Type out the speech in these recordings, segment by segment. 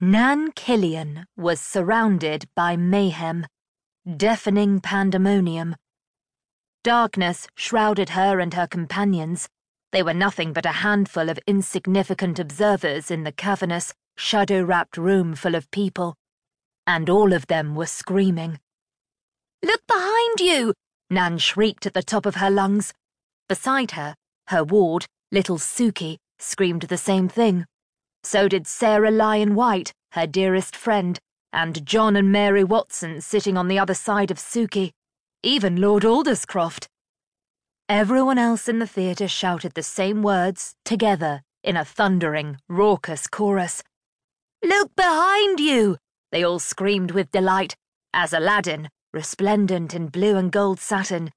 Nan Killian was surrounded by mayhem, deafening pandemonium. Darkness shrouded her and her companions. They were nothing but a handful of insignificant observers in the cavernous, shadow wrapped room full of people. And all of them were screaming. Look behind you! Nan shrieked at the top of her lungs. Beside her, her ward, little Suki, screamed the same thing. So did Sarah Lyon White, her dearest friend, and John and Mary Watson sitting on the other side of Suki, even Lord Alderscroft. Everyone else in the theatre shouted the same words, together, in a thundering, raucous chorus. Look behind you! They all screamed with delight, as Aladdin, resplendent in blue and gold satin,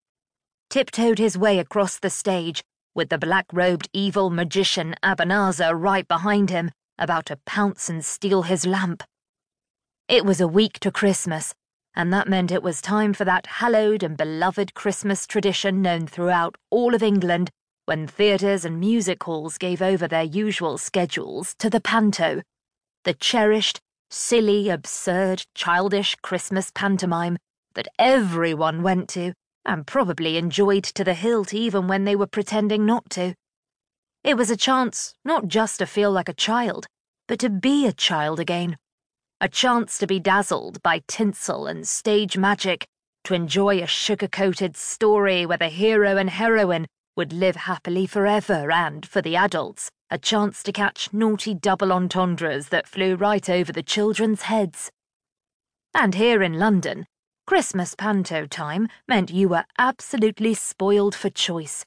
tiptoed his way across the stage with the black-robed evil magician Abanazar right behind him, about to pounce and steal his lamp. It was a week to Christmas, and that meant it was time for that hallowed and beloved Christmas tradition known throughout all of England when theatres and music halls gave over their usual schedules to the panto, the cherished, silly, absurd, childish Christmas pantomime that everyone went to and probably enjoyed to the hilt even when they were pretending not to. It was a chance not just to feel like a child, but to be a child again. A chance to be dazzled by tinsel and stage magic, to enjoy a sugar coated story where the hero and heroine would live happily forever, and, for the adults, a chance to catch naughty double entendres that flew right over the children's heads. And here in London, Christmas panto time meant you were absolutely spoiled for choice.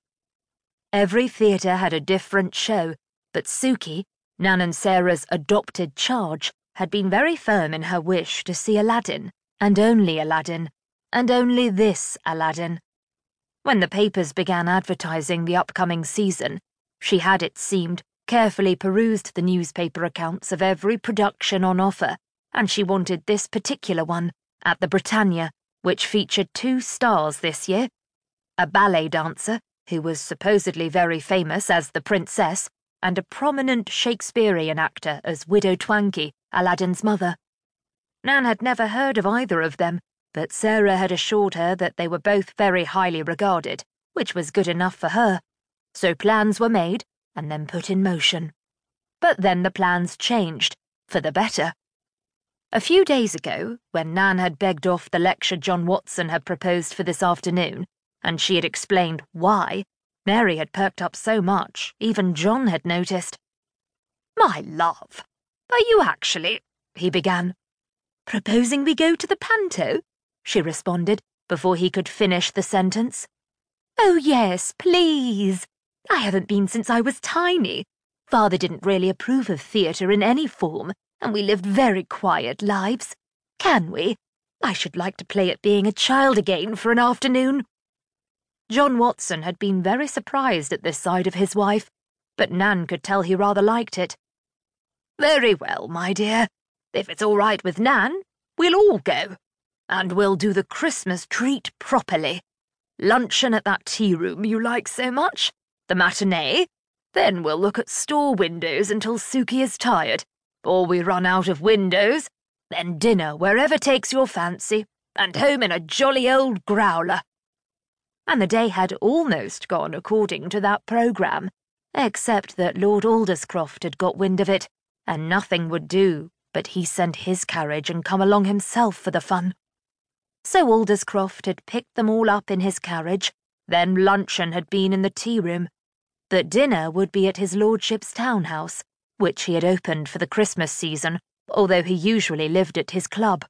Every theatre had a different show, but Suki, Nan and Sarah's adopted charge, had been very firm in her wish to see Aladdin, and only Aladdin, and only this Aladdin. When the papers began advertising the upcoming season, she had, it seemed, carefully perused the newspaper accounts of every production on offer, and she wanted this particular one at the Britannia, which featured two stars this year a ballet dancer, who was supposedly very famous as the princess, and a prominent Shakespearean actor as Widow Twankey, Aladdin's mother. Nan had never heard of either of them, but Sarah had assured her that they were both very highly regarded, which was good enough for her. So plans were made and then put in motion. But then the plans changed, for the better. A few days ago, when Nan had begged off the lecture John Watson had proposed for this afternoon, and she had explained why, Mary had perked up so much, even John had noticed. My love, are you actually, he began. Proposing we go to the panto? she responded, before he could finish the sentence. Oh, yes, please. I haven't been since I was tiny. Father didn't really approve of theatre in any form, and we lived very quiet lives. Can we? I should like to play at being a child again for an afternoon. John Watson had been very surprised at this side of his wife, but Nan could tell he rather liked it. Very well, my dear. If it's all right with Nan, we'll all go. And we'll do the Christmas treat properly. Luncheon at that tea room you like so much, the matinee, then we'll look at store windows until Suki is tired, or we run out of windows, then dinner wherever takes your fancy, and home in a jolly old growler. And the day had almost gone according to that programme, except that Lord Alderscroft had got wind of it, and nothing would do but he sent his carriage and come along himself for the fun. So Alderscroft had picked them all up in his carriage, then luncheon had been in the tea room, but dinner would be at his lordship's townhouse, which he had opened for the Christmas season, although he usually lived at his club.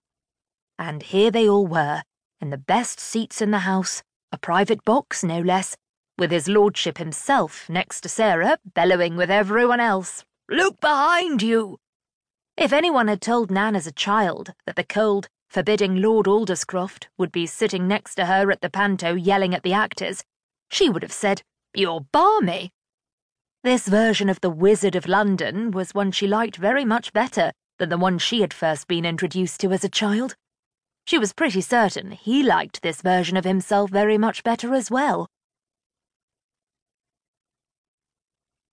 And here they all were, in the best seats in the house, a private box no less, with his lordship himself next to Sarah, bellowing with everyone else, Look behind you! If anyone had told Nan as a child that the cold, forbidding Lord Alderscroft would be sitting next to her at the panto yelling at the actors, she would have said, You're balmy. This version of the Wizard of London was one she liked very much better than the one she had first been introduced to as a child. She was pretty certain he liked this version of himself very much better as well.